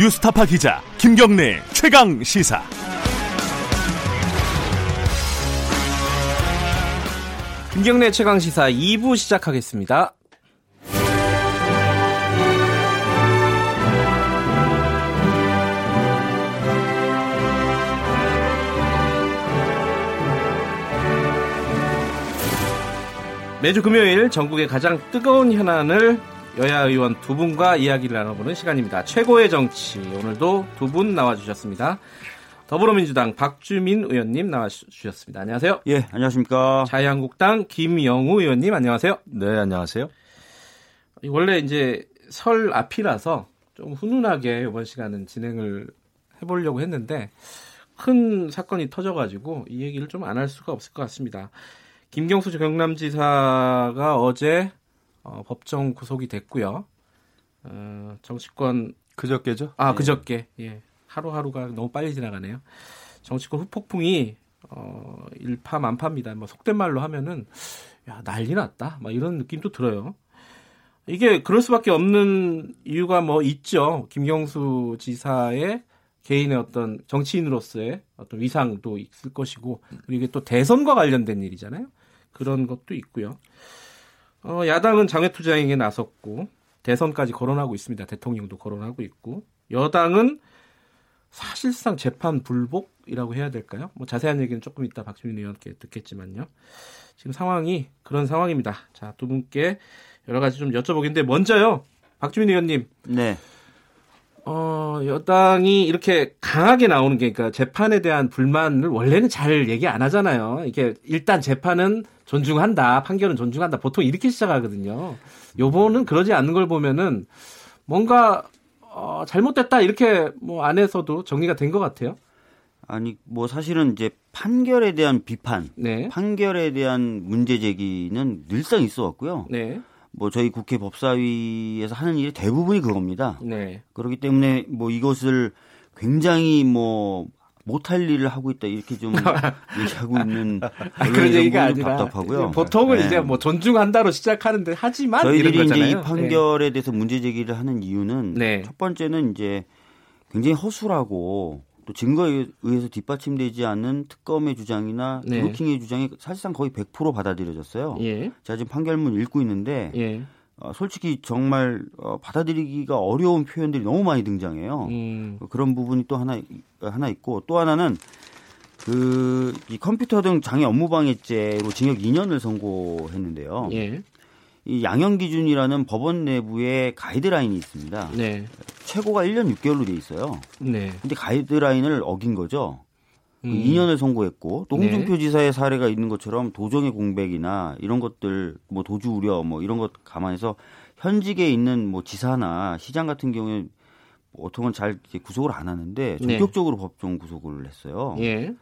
뉴스타파 기자 김경래 최강 시사. 김경래 최강 시사 2부 시작하겠습니다. 매주 금요일 전국의 가장 뜨거운 현안을 여야 의원 두 분과 이야기를 나눠보는 시간입니다. 최고의 정치 오늘도 두 분 나와주셨습니다. 더불어민주당 박주민 의원님 나와주셨습니다. 안녕하세요. 예, 안녕하십니까. 자유한국당 김영우 의원님 안녕하세요. 네, 안녕하세요. 원래 이제 설 앞이라서 좀 훈훈하게 이번 시간은 진행을 해보려고 했는데 큰 사건이 터져가지고 이 얘기를 좀 안 할 수가 없을 것 같습니다. 김경수 경남지사가 어제 어, 법정 구속이 됐고요. 어, 정치권 그저께죠? 아 그저께 예 하루하루가 너무 빨리 지나가네요. 정치권 후폭풍이 어, 일파만파입니다. 뭐 속된 말로 하면은 야 난리 났다. 막 이런 느낌도 들어요. 이게 그럴 수밖에 없는 이유가 뭐 있죠. 김경수 지사의 개인의 어떤 정치인으로서의 어떤 위상도 있을 것이고 그리고 이게 또 대선과 관련된 일이잖아요. 그런 것도 있고요. 어, 야당은 장외투쟁에 나섰고 대선까지 거론하고 있습니다. 대통령도 거론하고 있고 여당은 사실상 재판 불복이라고 해야 될까요? 뭐 자세한 얘기는 조금 이따 박주민 의원께 듣겠지만요. 지금 상황이 그런 상황입니다. 자, 두 분께 여러 가지 좀 여쭤보겠는데 먼저요. 박주민 의원님. 네. 어, 여당이 이렇게 강하게 나오는 게, 그러니까 재판에 대한 불만을 원래는 잘 얘기 안 하잖아요. 이게 일단 재판은 존중한다, 판결은 존중한다. 보통 이렇게 시작하거든요. 요번은 그러지 않는 걸 보면은 뭔가 어, 잘못됐다 이렇게 뭐 안에서도 정리가 된 것 같아요. 아니 뭐 사실은 이제 판결에 대한 비판, 네. 판결에 대한 문제 제기는 늘상 있어 왔고요. 네. 뭐 저희 국회 법사위에서 하는 일이 대부분이 그겁니다. 네. 그렇기 때문에 뭐 이것을 굉장히 뭐 못할 일을 하고 있다 이렇게 좀 얘기하고 있는 아, 그런 얘기가 좀 아니라 답답하고요. 보통은 네. 이제 뭐 존중한다로 시작하는데 하지만 저희들이 이제. 이 판결에 대해서 문제 제기를 하는 이유는 네. 첫 번째는 이제 굉장히 허술하고 또 증거에 의해서 뒷받침되지 않는 특검의 주장이나 네. 루킹의 주장이 사실상 거의 100% 받아들여졌어요. 네. 예. 제가 지금 판결문 읽고 있는데 예. 어, 솔직히 정말 어, 받아들이기가 어려운 표현들이 너무 많이 등장해요. 음. 그런 부분이 또 하나 하나 있고 또 하나는 그 이 컴퓨터 등 장애 업무 방해죄로 징역 2년을 선고했는데요. 예. 이 양형 기준이라는 법원 내부에 가이드라인이 있습니다. 네. 최고가 1년 6개월로 돼 있어요. 네. 근데 가이드라인을 어긴 거죠. 그 음. 2년을 선고했고 또 네. 홍준표 지사의 사례가 있는 것처럼 도정의 공백이나 이런 것들 뭐 도주 우려 뭐 이런 것 감안해서 현직에 있는 뭐 지사나 시장 같은 경우에 보통은 잘 구속을 안 하는데 네. 전격적으로 법정 구속을 했어요. 예.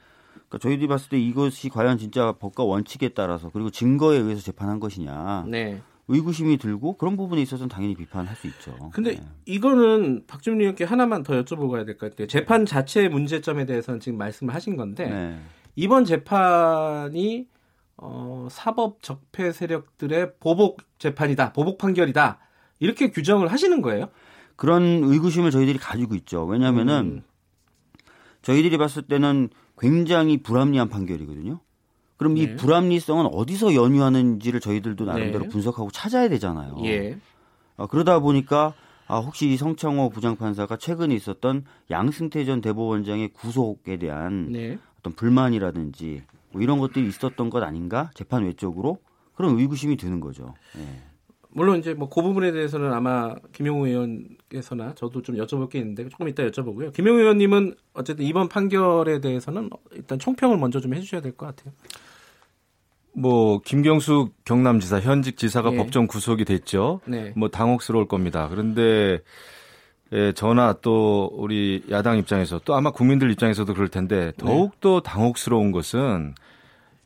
그러니까 저희들이 봤을 때 이것이 과연 진짜 법과 원칙에 따라서 그리고 증거에 의해서 재판한 것이냐 네. 의구심이 들고 그런 부분에 있어서는 당연히 비판할 수 있죠. 근데 네. 이거는 박주민 의원께 하나만 더 여쭤보고 가야 될 것 같아요. 재판 자체의 문제점에 대해서는 지금 말씀을 하신 건데 네. 이번 재판이 어, 사법 적폐 세력들의 보복 재판이다, 보복 판결이다 이렇게 규정을 하시는 거예요? 그런 의구심을 저희들이 가지고 있죠. 왜냐하면은 음. 저희들이 봤을 때는 굉장히 불합리한 판결이거든요. 그럼 네. 이 불합리성은 어디서 연유하는지를 저희들도 나름대로 네. 분석하고 찾아야 되잖아요. 예. 어, 그러다 보니까 아, 혹시 이 성창호 부장판사가 최근에 있었던 양승태 전 대법원장의 구속에 대한 네. 어떤 불만이라든지 뭐 이런 것들이 있었던 것 아닌가 재판 외적으로 그런 의구심이 드는 거죠. 예. 물론 이제 뭐 그 부분에 대해서는 아마 김용우 의원께서나 저도 좀 여쭤볼 게 있는데 조금 이따 여쭤보고요. 김용우 의원님은 어쨌든 이번 판결에 대해서는 일단 총평을 먼저 좀 해주셔야 될 것 같아요. 뭐 김경수 경남지사 현직 지사가 예. 법정 구속이 됐죠. 네. 뭐 당혹스러울 겁니다. 그런데 예, 저나 또 우리 야당 입장에서 또 아마 국민들 입장에서도 그럴 텐데 더욱 더 당혹스러운 것은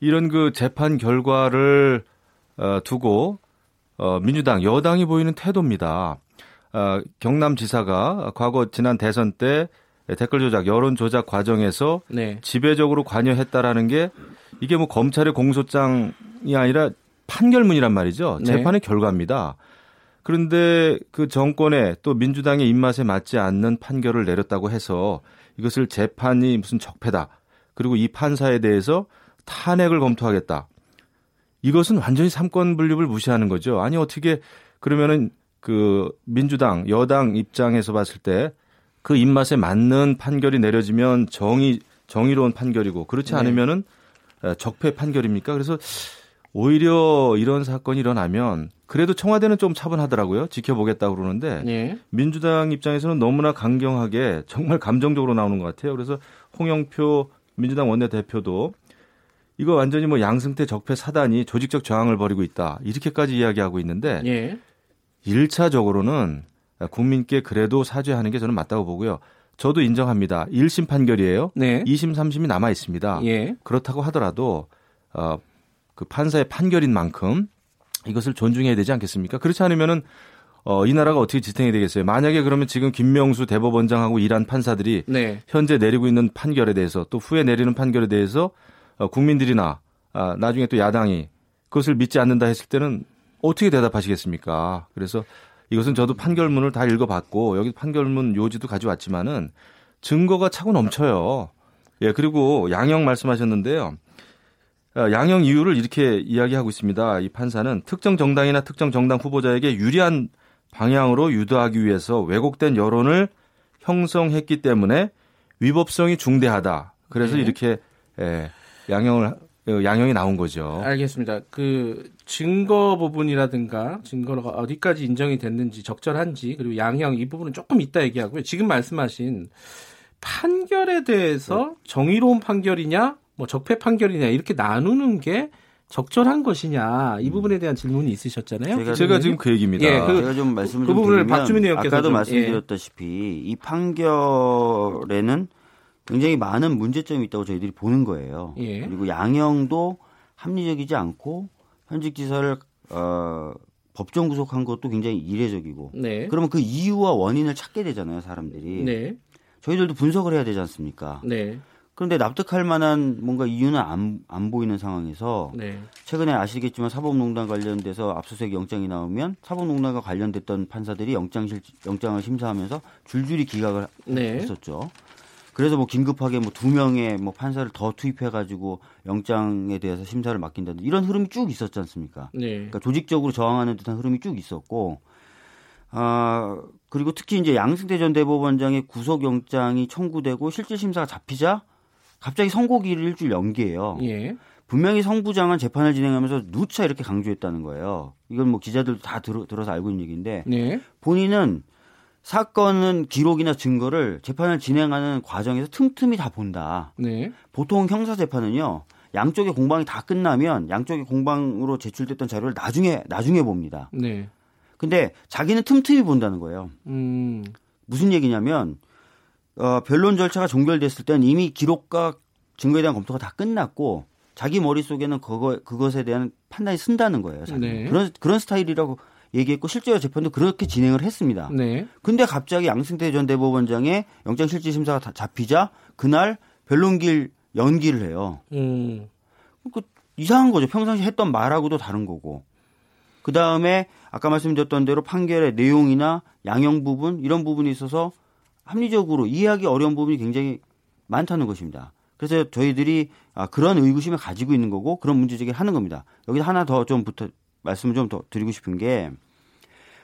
이런 그 재판 결과를 어, 두고 어, 민주당 여당이 보이는 태도입니다. 어, 경남지사가 과거 지난 대선 때 댓글 조작, 여론 조작 과정에서 네. 지배적으로 관여했다라는 게 이게 뭐 검찰의 공소장이 아니라 판결문이란 말이죠. 네. 재판의 결과입니다. 그런데 그 정권의 또 민주당의 입맛에 맞지 않는 판결을 내렸다고 해서 이것을 재판이 무슨 적폐다. 그리고 이 판사에 대해서 탄핵을 검토하겠다. 이것은 완전히 삼권 분립을 무시하는 거죠. 아니 어떻게 그러면은 그 민주당 여당 입장에서 봤을 때 그 입맛에 맞는 판결이 내려지면 정의 정의로운 판결이고 그렇지 네. 않으면은 적폐 판결입니까? 그래서 오히려 이런 사건이 일어나면 그래도 청와대는 좀 차분하더라고요. 지켜보겠다고 그러는데 예. 민주당 입장에서는 너무나 강경하게 정말 감정적으로 나오는 것 같아요. 그래서 홍영표 민주당 원내대표도 이거 완전히 뭐 양승태 적폐 사단이 조직적 저항을 벌이고 있다. 이렇게까지 이야기하고 있는데 예. 일차적으로는 국민께 그래도 사죄하는 게 저는 맞다고 보고요. 저도 인정합니다. 1심 판결이에요. 네. 2심, 3심이 남아 있습니다. 예. 그렇다고 하더라도 어, 그 판사의 판결인 만큼 이것을 존중해야 되지 않겠습니까? 그렇지 않으면은 어, 이 나라가 어떻게 지탱이 되겠어요? 만약에 그러면 지금 김명수 대법원장하고 일한 판사들이 네. 현재 내리고 있는 판결에 대해서 또 후에 내리는 판결에 대해서 어, 국민들이나 아, 나중에 또 야당이 그것을 믿지 않는다 했을 때는 어떻게 대답하시겠습니까? 그래서 이것은 저도 판결문을 다 읽어봤고 여기 판결문 요지도 가져왔지만은 증거가 차고 넘쳐요. 예 그리고 양형 말씀하셨는데요. 어, 양형 이유를 이렇게 이야기하고 있습니다. 이 판사는 특정 정당이나 특정 정당 후보자에게 유리한 방향으로 유도하기 위해서 왜곡된 여론을 형성했기 때문에 위법성이 중대하다. 그래서 네. 이렇게 예, 양형을 어, 양형이 나온 거죠. 알겠습니다. 그 증거 부분이라든가 증거가 어디까지 인정이 됐는지 적절한지 그리고 양형 이 부분은 조금 이따 얘기하고요. 지금 말씀하신 판결에 대해서 정의로운 판결이냐, 뭐 적폐 판결이냐 이렇게 나누는 게 적절한 것이냐 이 부분에 대한 질문이 있으셨잖아요. 제가 제가 지금 그 얘기입니다. 예, 그- 제가 좀 말씀을 그좀 부분을 박주민 의원께서 아까도 좀, 예. 말씀드렸다시피 이 판결에는 굉장히 많은 문제점이 있다고 저희들이 보는 거예요. 예. 그리고 양형도 합리적이지 않고 현직 지사를 어, 법정 구속한 것도 굉장히 이례적이고 네. 그러면 그 이유와 원인을 찾게 되잖아요, 사람들이. 네. 저희들도 분석을 해야 되지 않습니까? 네. 그런데 납득할 만한 뭔가 이유는 안, 안 보이는 상황에서 네. 최근에 아시겠지만 사법농단 관련돼서 압수수색 영장이 나오면 사법농단과 관련됐던 판사들이 영장 실 영장을 심사하면서 줄줄이 기각을 네. 했었죠. 그래서 뭐 긴급하게 뭐 두 명의 뭐 판사를 더 투입해 가지고 영장에 대해서 심사를 맡긴다든 이런 흐름이 쭉 있었지 않습니까? 네. 그러니까 조직적으로 저항하는 듯한 흐름이 쭉 있었고 아 그리고 특히 이제 양승태 전 대법원장의 구속 영장이 청구되고 실질 심사가 잡히자 갑자기 선고기를 일주일 연기해요. 예. 분명히 성부장은 재판을 진행하면서 누차 이렇게 강조했다는 거예요. 이건 뭐 기자들도 다 들어, 들어서 알고 있는 얘기인데 네. 본인은 사건은 기록이나 증거를 재판을 진행하는 과정에서 틈틈이 다 본다. 네. 보통 형사 재판은요. 양쪽의 공방이 다 끝나면 양쪽의 공방으로 제출됐던 자료를 나중에 나중에 봅니다. 네. 근데 자기는 틈틈이 본다는 거예요. 음. 무슨 얘기냐면 어, 변론 절차가 종결됐을 때는 이미 기록과 증거에 대한 검토가 다 끝났고 자기 머릿속에는 그거 그것에 대한 판단이 쓴다는 거예요. 네. 그런 그런 스타일이라고 얘기했고 실제로 재판도 그렇게 진행을 했습니다. 네. 근데 갑자기 양승태 전 대법원장의 영장 실질 심사가 다 잡히자 그날 변론길 연기를 해요. 음. 그 이상한 거죠. 평상시 했던 말하고도 다른 거고. 그 다음에 아까 말씀드렸던 대로 판결의 내용이나 양형 부분 이런 부분이 있어서 합리적으로 이해하기 어려운 부분이 굉장히 많다는 것입니다. 그래서 저희들이 아, 그런 의구심을 가지고 있는 거고 그런 문제 제기를 하는 겁니다. 여기서 하나 더좀 부터 말씀을 좀 더 드리고 싶은 게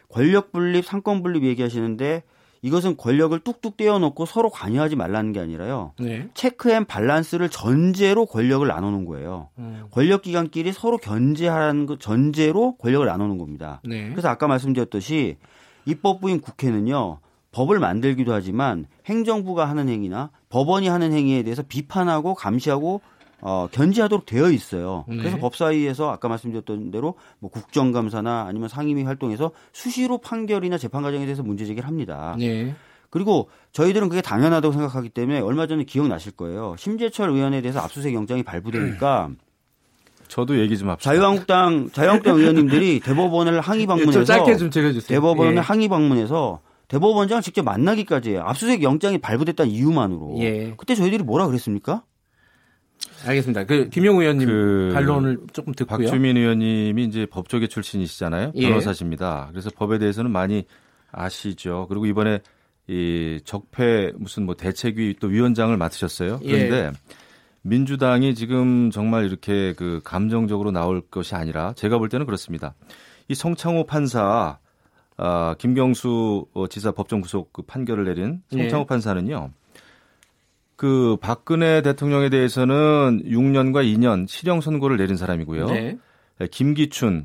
권력 분립, 삼권 분립 얘기하시는데 이것은 권력을 뚝뚝 떼어놓고 서로 관여하지 말라는 게 아니라요. 네. check and balance를 전제로 권력을 나누는 거예요. 음. 권력 기관끼리 서로 견제하라는 그 전제로 권력을 나누는 겁니다. 네. 그래서 아까 말씀드렸듯이 입법부인 국회는요. 법을 만들기도 하지만 행정부가 하는 행위나 법원이 하는 행위에 대해서 비판하고 감시하고 어, 견제하도록 되어 있어요. 네. 그래서 법사위에서 아까 말씀드렸던 대로 뭐 국정감사나 아니면 상임위 활동에서 수시로 판결이나 재판 과정에 대해서 문제 제기를 합니다. 네. 그리고 저희들은 그게 당연하다고 생각하기 때문에 얼마 전에 기억나실 거예요. 심재철 의원에 대해서 압수수색 영장이 발부되니까 저도 얘기 좀 합시다. 자유한국당 자유한국당 의원님들이 대법원을 항의 좀 방문해서 짧게 좀 들려 주세요. 대법원을 예. 항의 방문해서 대법원장 직접 만나기까지. 압수수색 영장이 발부됐다는 이유만으로. 예. 그때 저희들이 뭐라 그랬습니까? 알겠습니다. 그 김용우 의원님 그 반론을 조금 듣고요. 박주민 의원님이 이제 법조계 출신이시잖아요. 예. 변호사십니다. 그래서 법에 대해서는 많이 아시죠. 그리고 이번에 이 적폐 무슨 뭐 대책위 또 위원장을 맡으셨어요. 예. 그런데 민주당이 지금 정말 이렇게 그 감정적으로 나올 것이 아니라 제가 볼 때는 그렇습니다. 이 성창호 판사 아, 김경수 어, 지사 법정 구속 그 판결을 내린 성창호 예. 판사는요. 그 박근혜 대통령에 대해서는 6년과 2년 실형 선고를 내린 사람이고요. 네. 예, 김기춘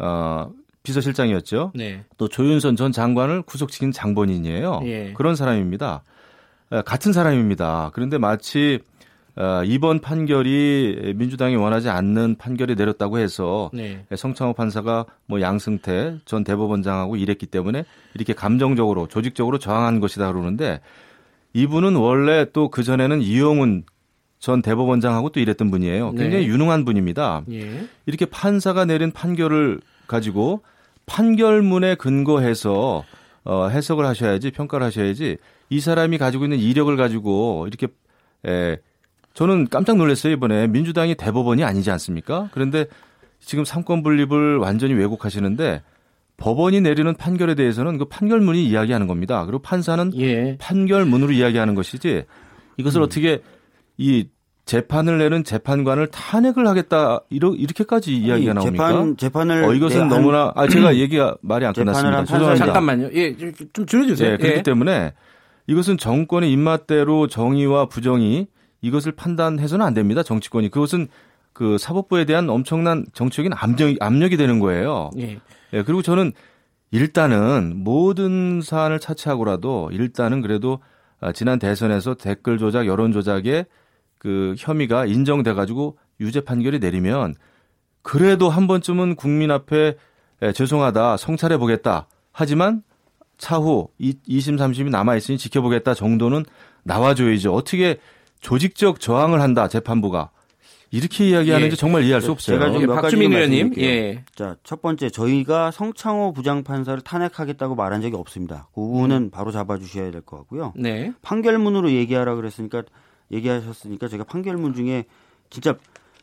어, 비서실장이었죠. 네. 또 조윤선 전 장관을 구속시킨 장본인이에요. 예. 그런 사람입니다. 에, 같은 사람입니다. 그런데 마치 어, 이번 판결이 민주당이 원하지 않는 판결이 내렸다고 해서 네. 성창호 판사가 뭐 양승태 전 대법원장하고 일했기 때문에 이렇게 감정적으로 조직적으로 저항한 것이다 그러는데 이분은 원래 또 그 전에는 이용훈 전 대법원장하고 또 일했던 분이에요. 굉장히 네. 유능한 분입니다. 예. 이렇게 판사가 내린 판결을 가지고 판결문에 근거해서 어, 해석을 하셔야지 평가를 하셔야지 이 사람이 가지고 있는 이력을 가지고 이렇게 에, 저는 깜짝 놀랐어요 이번에 민주당이 대법원이 아니지 않습니까? 그런데 지금 삼권 분립을 완전히 왜곡하시는데 법원이 내리는 판결에 대해서는 그 판결문이 이야기하는 겁니다. 그리고 판사는 예. 판결문으로 이야기하는 것이지 이것을 어떻게 이 재판을 내는 재판관을 탄핵을 하겠다 이러, 이렇게까지 이야기가 나옵니까? 재판 재판을 어, 이것은 내- 한- 너무나 아 제가 얘기가 말이 안 끝났습니다. 한 죄송합니다. 잠깐만요. 예, 좀- 좀 줄여주세요. 예, 그렇기 예. 때문에 이것은 정권의 입맛대로 정의와 부정이 이것을 판단해서는 안 됩니다. 정치권이 그것은 그 사법부에 대한 엄청난 정치적인 압력, 압력이 되는 거예요. 예. 예, 그리고 저는 일단은 모든 사안을 차치하고라도 일단은 그래도 아, 지난 대선에서 댓글 조작, 여론 조작의 그 혐의가 인정돼 가지고 유죄 판결이 내리면 그래도 한 번쯤은 국민 앞에 예, 죄송하다 성찰해 보겠다. 하지만 차후 2심 3심이 남아 있으니 지켜보겠다 정도는 나와줘야죠. 어떻게 조직적 저항을 한다 재판부가 이렇게 이야기하는지 예. 정말 이해할 수 없어요. 제가 좀 예, 몇 박주민 의원님. 예. 자, 첫 번째 저희가 성창호 부장판사를 탄핵하겠다고 말한 적이 없습니다. 그 부분은 음. 바로 잡아주셔야 될 것 같고요. 네. 판결문으로 얘기하라 그랬으니까 얘기하셨으니까 제가 판결문 중에 진짜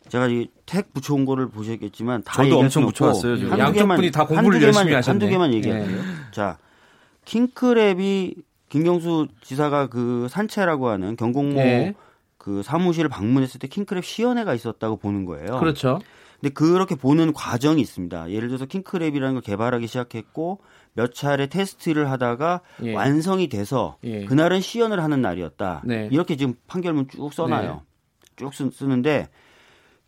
제가 이택 붙여온 거를 보셨겠지만 다 저도 엄청 붙여왔어요, 지금. 한두 양쪽 개만- 분이 다 공부를 한두 개만- 열심히 하셨네. 한두 개만 예. 얘기할게요. 자, 킹크랩이 김경수 지사가 그 산채라고 하는 경공모 예. 그 사무실을 방문했을 때 킹크랩 시연회가 있었다고 보는 거예요. 그렇죠. 근데 그렇게 보는 과정이 있습니다. 예를 들어서 킹크랩이라는 걸 개발하기 시작했고 몇 차례 테스트를 하다가 예. 완성이 돼서 예. 그날은 시연을 하는 날이었다. 네. 이렇게 지금 판결문 쭉 써놔요. 쭉 쓰, 쓰는데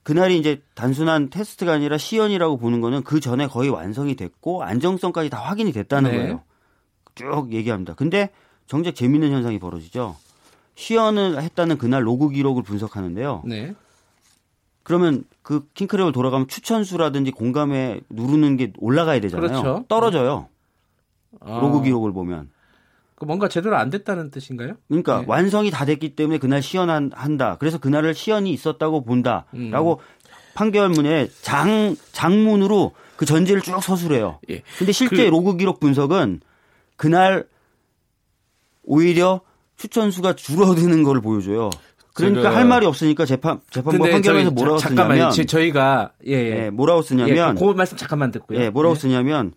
그날이 이제 단순한 테스트가 아니라 시연이라고 보는 거는 그 전에 거의 완성이 됐고 안정성까지 다 확인이 됐다는 네. 거예요. 쭉 얘기합니다. 근데 정작 재밌는 현상이 벌어지죠. 시연을 했다는 그날 로그 기록을 분석하는데요. 네. 그러면 그 킹크랩을 돌아가면 추천수라든지 공감에 누르는 게 올라가야 되잖아요. 그렇죠. 떨어져요. 아, 로그 기록을 보면. 그 뭔가 제대로 안 됐다는 뜻인가요? 그러니까 네. 완성이 다 됐기 때문에 그날 시연한다. 그래서 그날을 시연이 있었다고 본다라고 음. 판결문에 장 장문으로 그 전제를 쭉 서술해요. 예. 근데 실제 그- 로그 기록 분석은 그날 오히려 추천수가 줄어드는 걸 보여줘요. 그러니까 제가- 할 말이 없으니까 재판 재판부 판결에서 뭐라고 자, 잠깐만요. 쓰냐면 제- 저희가 예, 예. 예, 뭐라고 쓰냐면 예, 그 말씀 잠깐만 듣고요. 예, 뭐라고 예. 쓰냐면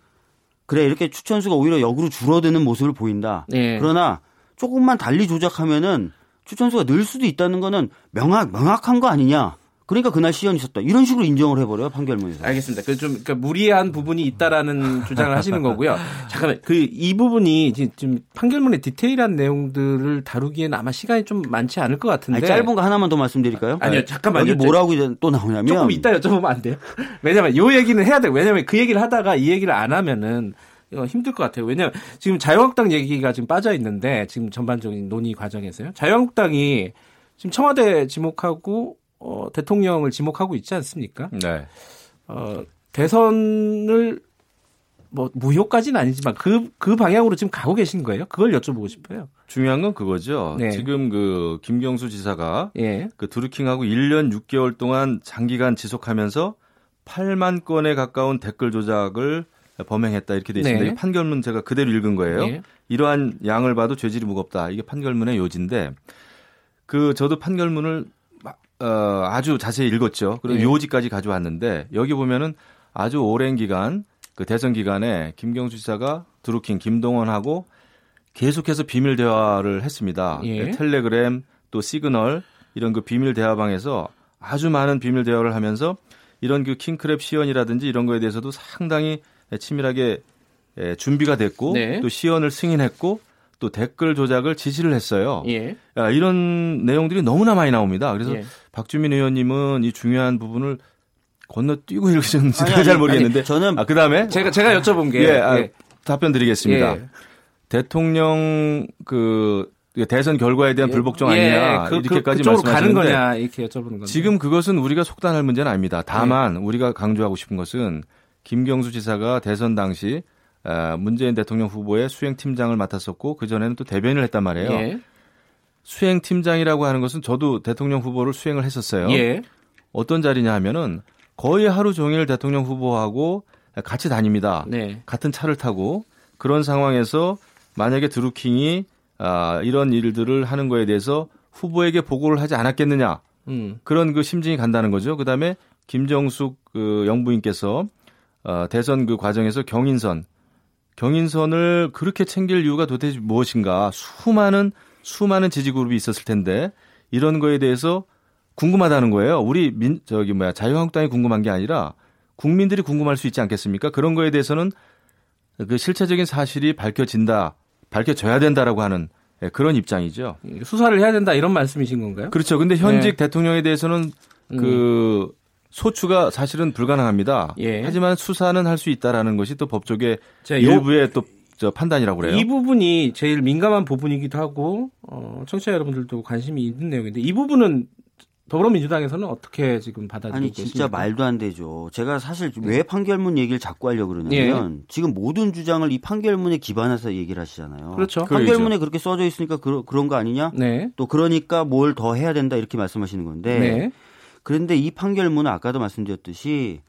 그래 이렇게 추천수가 오히려 역으로 줄어드는 모습을 보인다. 예. 그러나 조금만 달리 조작하면은 추천수가 늘 수도 있다는 거는 명확 명확한 거 아니냐. 그러니까 그날 시연이 있었다. 이런 식으로 인정을 해버려요 판결문에서. 알겠습니다. 그좀 그러니까 무리한 부분이 있다라는 주장을 하시는 거고요. 잠깐만 그 이 부분이 지금, 판결문의 디테일한 내용들을 다루기에는 아마 시간이 좀 많지 않을 것 같은데. 아니, 짧은 거 하나만 더 말씀드릴까요? 아니요, 잠깐만요. 여기 뭐라고 또 나오냐면 조금 이따 여쭤보면 안 돼요? 왜냐면 요 얘기는 해야 돼요. 왜냐면 그 얘기를 하다가 이 얘기를 안 하면은 이거 힘들 것 같아요. 왜냐면 지금 자유한국당 얘기가 지금 빠져 있는데 지금 전반적인 논의 과정에서요. 자유한국당이 지금 청와대 지목하고 어, 대통령을 지목하고 있지 않습니까? 네. 어, 대선을 뭐 무효까지는 아니지만 그그 방향으로 지금 가고 계신 거예요? 그걸 여쭤보고 싶어요. 중요한 건 그거죠. 네. 지금 그 김경수 지사가 예. 그 드루킹하고 1년 6개월 동안 장기간 지속하면서 8만 건에 가까운 댓글 조작을 범행했다 이렇게 돼 있습니다. 네. 이 판결문 제가 그대로 읽은 거예요. 예. 이러한 양을 봐도 죄질이 무겁다. 이게 판결문의 요지인데 그 저도 판결문을 막 어, 아주 자세히 읽었죠. 그리고 예. 요지까지 가져왔는데 여기 보면은 아주 오랜 기간 그 대선 기간에 김경수 지사가 드루킹 김동원하고 계속해서 비밀 대화를 했습니다. 예. 텔레그램 또 시그널 이런 그 비밀 대화방에서 아주 많은 비밀 대화를 하면서 이런 그 킹크랩 시연이라든지 이런 거에 대해서도 상당히 치밀하게 예, 준비가 됐고 네. 또 시연을 승인했고 또 댓글 조작을 지시를 했어요. 예. 야, 이런 내용들이 너무나 많이 나옵니다. 그래서 예. 박주민 의원님은 이 중요한 부분을 건너뛰고 읽으셨는지 아니, 잘 아니, 모르겠는데 아니, 저는 아, 그다음에 제가 제가 여쭤본 게 예, 아, 예. 답변 드리겠습니다. 예. 대통령 그 대선 결과에 대한 불복종 아니냐 그, 이렇게까지 그, 쪽으로 가는 말씀하시는데 거냐 이렇게 여쭤보는 건데. 지금 그것은 우리가 속단할 문제는 아닙니다. 다만 네. 우리가 강조하고 싶은 것은 김경수 지사가 대선 당시 아, 문재인 대통령 후보의 수행팀장을 맡았었고 그 전에는 또 대변을 했단 말이에요. 예. 수행팀장이라고 하는 것은 저도 대통령 후보를 수행을 했었어요. 예. 어떤 자리냐 하면은 거의 하루 종일 대통령 후보하고 같이 다닙니다. 네. 같은 차를 타고 그런 상황에서 만약에 드루킹이 아, 이런 일들을 하는 거에 대해서 후보에게 보고를 하지 않았겠느냐 음. 그런 그 심증이 간다는 거죠. 그다음에 김정숙 그 영부인께서 어, 대선 그 과정에서 경인선 경인선을 그렇게 챙길 이유가 도대체 무엇인가 수많은 수많은 지지 그룹이 있었을 텐데 이런 거에 대해서 궁금하다는 거예요. 우리 민 저기 뭐야 자유한국당이 궁금한 게 아니라 국민들이 궁금할 수 있지 않겠습니까? 그런 거에 대해서는 그 실체적인 사실이 밝혀진다, 밝혀져야 된다라고 하는 예, 그런 입장이죠. 수사를 해야 된다 이런 말씀이신 건가요? 그렇죠. 근데 현직 네. 대통령에 대해서는 그 소추가 사실은 불가능합니다. 예. 하지만 수사는 할 수 있다라는 것이 또 법조계 일부의 또 저 판단이라고 그래요. 이 부분이 제일 민감한 부분이기도 하고 어, 청취자 여러분들도 관심이 있는 내용인데 이 부분은 더불어민주당에서는 어떻게 지금 받아들이고 아니 있습니까? 진짜 말도 안 되죠. 제가 사실 왜 판결문 얘기를 자꾸 하려고 그러냐면 지금 모든 주장을 이 판결문에 기반해서 얘기를 하시잖아요. 그렇죠. 판결문에 그렇게 써져 있으니까 그, 그런 거 아니냐? 네. 또 그러니까 뭘 더 해야 된다 이렇게 말씀하시는 건데 네. 그런데 이 판결문은 아까도 말씀드렸듯이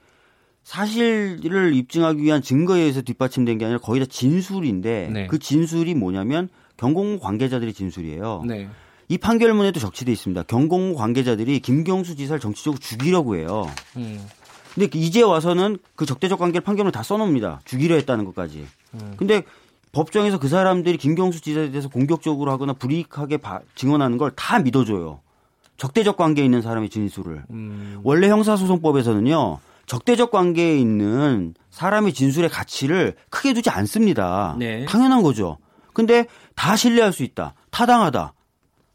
사실을 입증하기 위한 증거에 의해서 뒷받침된 게 아니라 거의 다 진술인데 네. 그 진술이 뭐냐면 경공모 관계자들의 진술이에요. 네. 이 판결문에도 적시돼 있습니다. 경공모 관계자들이 김경수 지사를 정치적으로 죽이려고 해요. 음. 근데 이제 와서는 그 적대적 관계를 판결문에 다 써놓습니다. 죽이려 했다는 것까지. 음. 근데 법정에서 그 사람들이 김경수 지사에 대해서 공격적으로 하거나 불이익하게 바- 증언하는 걸 다 믿어줘요. 적대적 관계에 있는 사람의 진술을. 음. 원래 형사소송법에서는요, 적대적 관계에 있는 사람의 진술의 가치를 크게 두지 않습니다. 네. 당연한 거죠. 근데 다 신뢰할 수 있다. 타당하다.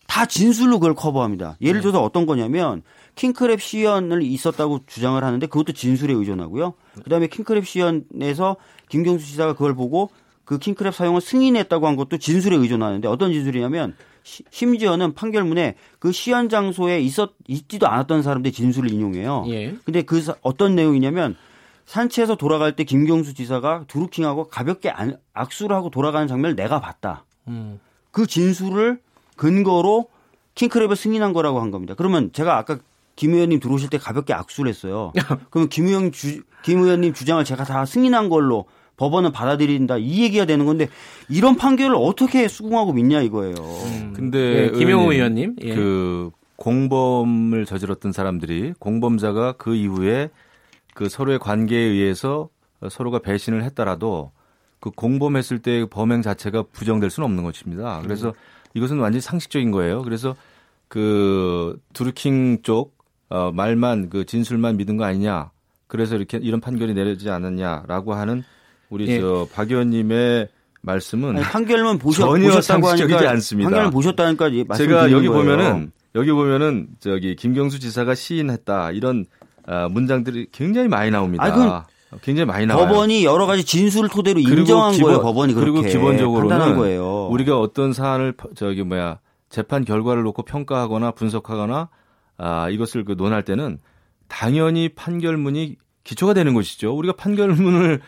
다 진술로 그걸 커버합니다. 예를 들어서 어떤 거냐면 킹크랩 시연을 있었다고 주장을 하는데 그것도 진술에 의존하고요. 그다음에 킹크랩 시연에서 김경수 지사가 그걸 보고 그 킹크랩 사용을 승인했다고 한 것도 진술에 의존하는데 어떤 진술이냐면 시- 심지어는 판결문에 그 시연 장소에 있었 있지도 않았던 사람들의 진술을 인용해요. 예. 근데 그 사- 어떤 내용이냐면 산채에서 돌아갈 때 김경수 지사가 두루킹하고 가볍게 안- 악수를 하고 돌아가는 장면을 내가 봤다. 음. 그 진술을 근거로 킹크랩을 승인한 거라고 한 겁니다. 그러면 제가 아까 김 의원님 들어오실 때 가볍게 악수를 했어요. 그러면 김 의원 주, 김 의원님 주장을 제가 다 승인한 걸로 법원은 받아들인다 이 얘기가 되는 건데 이런 판결을 어떻게 수긍하고 믿냐 이거예요. 근데 예, 김영호 의원님, 의원님. 예. 그 공범을 저질렀던 사람들이 공범자가 그 이후에 그 서로의 관계에 의해서 서로가 배신을 했더라도 그 공범했을 때 범행 자체가 부정될 수는 없는 것입니다. 그래서 이것은 완전히 상식적인 거예요. 그래서 그 두루킹 쪽 어, 말만 그 진술만 믿은 거 아니냐. 그래서 이렇게 이런 판결이 내려지지 않았냐라고 하는 우리 예. 저박 의원님의 말씀은 아니, 판결문 보셨, 전혀 상식적이지 않습니다. 판결문 보셨다니까 이- 제가 여기 거예요. 보면은 여기 보면은 저기 김경수 지사가 시인했다 이런 아, 문장들이 굉장히 많이 나옵니다. 그건 굉장히 많이 나와요. 법원이 여러 가지 진술을 토대로 인정한 기본- 거예요. 법원이 그렇게 그리고 기본적으로는 거예요. 우리가 어떤 사안을 퍼- 저기 뭐야 재판 결과를 놓고 평가하거나 분석하거나 아, 이것을 그 논할 때는 당연히 판결문이 기초가 되는 것이죠. 우리가 판결문을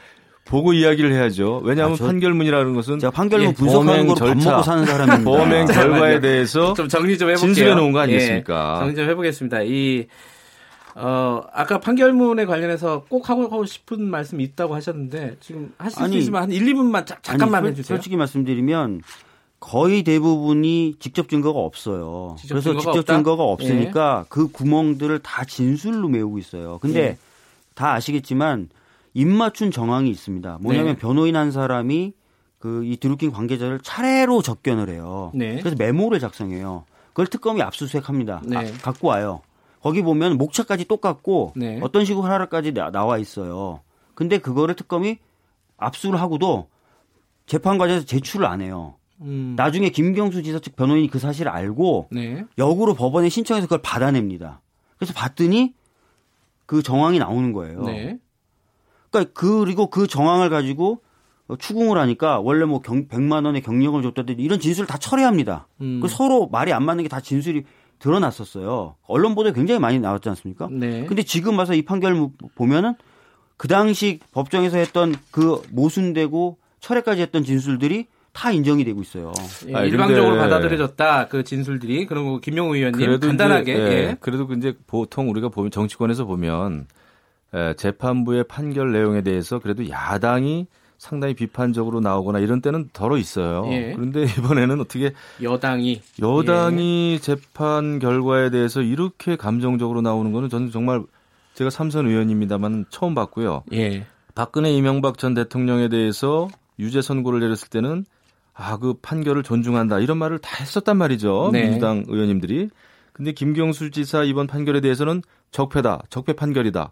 보고 이야기를 해야죠. 왜냐하면 아, 저- 판결문이라는 것은 제가 판결문 예, 분석하는 밥 절차, 먹고 사는 사람입니다. 범행 결과에 잠깐만요. 대해서 좀 정리 좀 해볼게요. 진술해 놓은 거 아니겠습니까? 예, 정리 좀 해보겠습니다. 이 어, 아까 판결문에 관련해서 꼭 하고, 하고 싶은 말씀이 있다고 하셨는데 지금 하실 수 아니, 있으면 한 1, 2분만 자, 잠깐만 아니, 해주세요. 솔직히 말씀드리면 거의 대부분이 직접 증거가 없어요. 직접 그래서 증거가 직접 없다? 증거가 없으니까 그 구멍들을 다 진술로 메우고 있어요. 근데 예. 다 아시겠지만 입맞춘 정황이 있습니다. 뭐냐면 네. 변호인 한 사람이 그 이 드루킹 관계자를 차례로 접견을 해요. 네. 그래서 메모를 작성해요. 그걸 특검이 압수수색합니다. 네. 아, 갖고 와요. 거기 보면 목차까지 똑같고 네. 어떤 식으로 하라까지 나- 나와 있어요. 근데 그거를 특검이 압수를 하고도 재판 과정에서 제출을 안 해요. 음. 나중에 김경수 지사 측 변호인이 그 사실을 알고 네. 역으로 법원에 신청해서 그걸 받아냅니다. 그래서 봤더니 그 정황이 나오는 거예요. 네. 그러니까 그리고 그 정황을 가지고 어, 추궁을 하니까 원래 뭐 경, 100만 원의 경력을 줬다든지 이런 진술을 다 철회합니다. 음. 그 서로 말이 안 맞는 게 다 진술이 드러났었어요. 언론 보도에 굉장히 많이 나왔지 않습니까? 네. 근데 지금 와서 이 판결 보면은 그 당시 법정에서 했던 그 모순되고 철회까지 했던 진술들이 다 인정이 되고 있어요. 예, 아, 일방적으로 근데- 받아들여졌다 그 진술들이 그리고 김용우 의원님 그래도 간단하게 이제, 예, 예. 그래도 이제 보통 우리가 보면 정치권에서 보면 에, 재판부의 판결 내용에 대해서 그래도 야당이 상당히 비판적으로 나오거나 이런 때는 덜어 있어요. 예. 그런데 이번에는 어떻게 여당이 여당이 예. 재판 결과에 대해서 이렇게 감정적으로 나오는 거는 저는 정말 제가 삼선 의원입니다만 처음 봤고요. 예. 박근혜 이명박 전 대통령에 대해서 유죄 선고를 내렸을 때는 아 그 판결을 존중한다 이런 말을 다 했었단 말이죠 네. 민주당 의원님들이 근데 김경수 지사 이번 판결에 대해서는 적폐다 적폐 판결이다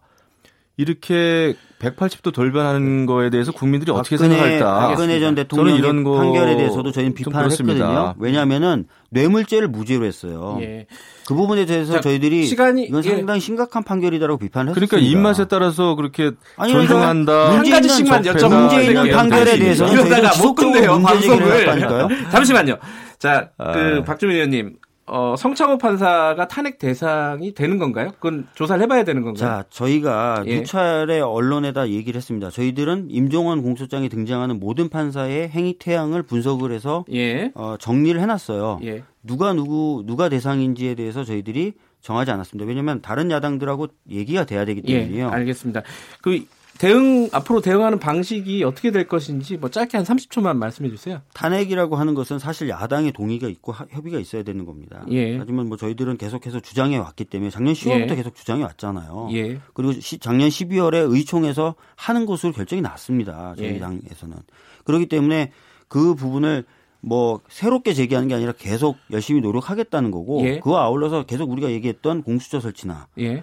이렇게 180도 돌변하는 거에 대해서 국민들이 어떻게 생각할까 박근혜 전 대통령의 이런 거 판결에 대해서도 저희는 좀 비판을. 했거든요. 왜냐하면은 뇌물죄를 무죄로 했어요. 예. 그 부분에 대해서 자, 저희들이 시간이- 이건 예. 상당히 심각한 판결이다라고 비판을 그러니까 했습니다. 입맛에 따라서 그렇게 아니, 존중한다 문제 한 가지씩만 있는 여쭤보면 문제 있는. 판결에 이러다가 저희가 못 지속적으로 끝내요, 문제 제기를 방송을. 해왔다니까요. 잠시만요. 자, 그 아. 박주민 의원님, 어, 성창호 판사가 탄핵 대상이 되는 건가요? 그건 조사를 해봐야 되는 건가요? 자, 저희가 예. 누차례 언론에다 얘기를 했습니다. 저희들은 임종원 공소장에 등장하는 모든 판사의 행위 태양을 분석을 해서 예, 어, 정리를 해놨어요. 예, 누가 누구 누가 대상인지에 대해서 저희들이 정하지 않았습니다. 왜냐하면 다른 야당들하고 얘기가 돼야 되기 예, 때문이에요. 알겠습니다. 그 대응 앞으로 대응하는 방식이 어떻게 될 것인지 뭐 짧게 한 30초만 말씀해 주세요. 탄핵이라고 하는 것은 사실 야당의 동의가 있고 하- 협의가 있어야 되는 겁니다. 예. 하지만 뭐 저희들은 계속해서 주장해 왔기 때문에 작년 10월부터 예. 계속 주장해 왔잖아요. 예, 그리고 시- 작년 12월에 의총에서 하는 것으로 결정이 났습니다. 저희 예. 당에서는. 그렇기 때문에 그 부분을 뭐 새롭게 제기하는 게 아니라 계속 열심히 노력하겠다는 거고 예. 그와 아울러서 계속 우리가 얘기했던 공수처 설치나 예. 아,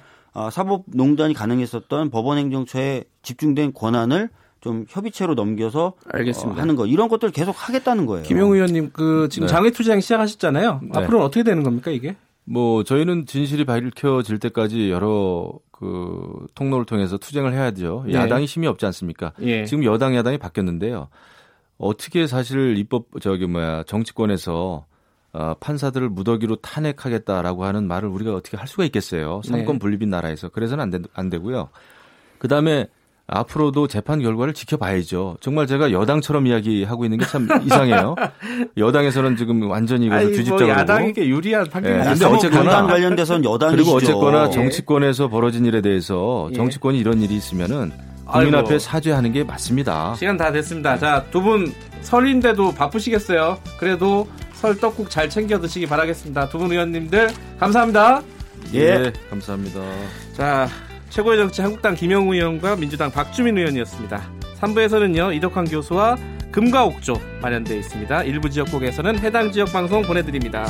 사법농단이 가능했었던 법원행정처에 집중된 권한을 좀 협의체로 넘겨서 알겠습니다. 어, 하는 거 이런 것들 계속 하겠다는 거예요. 김용우 의원님, 그 지금 네. 장외투쟁 시작하셨잖아요. 네. 앞으로는 어떻게 되는 겁니까 이게? 뭐 저희는 진실이 밝혀질 때까지 여러 그 통로를 통해서 투쟁을 해야죠. 네. 야당이 힘이 없지 않습니까? 예. 지금 여당 야당이 바뀌었는데요. 어떻게 사실 입법 저기 뭐야 정치권에서 어, 판사들을 무더기로 탄핵하겠다라고 하는 말을 우리가 어떻게 할 수가 있겠어요? 삼권 네. 분립인 나라에서 그래서는 안, 되, 안 되고요. 그 다음에 앞으로도 재판 결과를 지켜봐야죠. 정말 제가 여당처럼 이야기하고 있는 게 참 이상해요. 여당에서는 지금 완전히 뭐 뒤집자고 그러고. 야당에게 유리한 판결이 예, 예, 근데 어쨌거나- 관련돼서는 여당이시죠. 그리고 어쨌거나 예. 정치권에서 벌어진 일에 대해서 예. 정치권이 이런 일이 있으면은 국민 아이고. 앞에 사죄하는 게 맞습니다. 시간 다 됐습니다. 자, 두 분 설인데도 바쁘시겠어요. 그래도 설 떡국 잘 챙겨 드시기 바라겠습니다. 두 분 의원님들 감사합니다. 예. 네, 감사합니다. 자, 최고의 정치 한국당 김영우 의원과 민주당 박주민 의원이었습니다. 3부에서는요, 이덕환 교수와 금과 옥조 마련되어 있습니다. 일부 지역국에서는 해당 지역 방송 보내드립니다.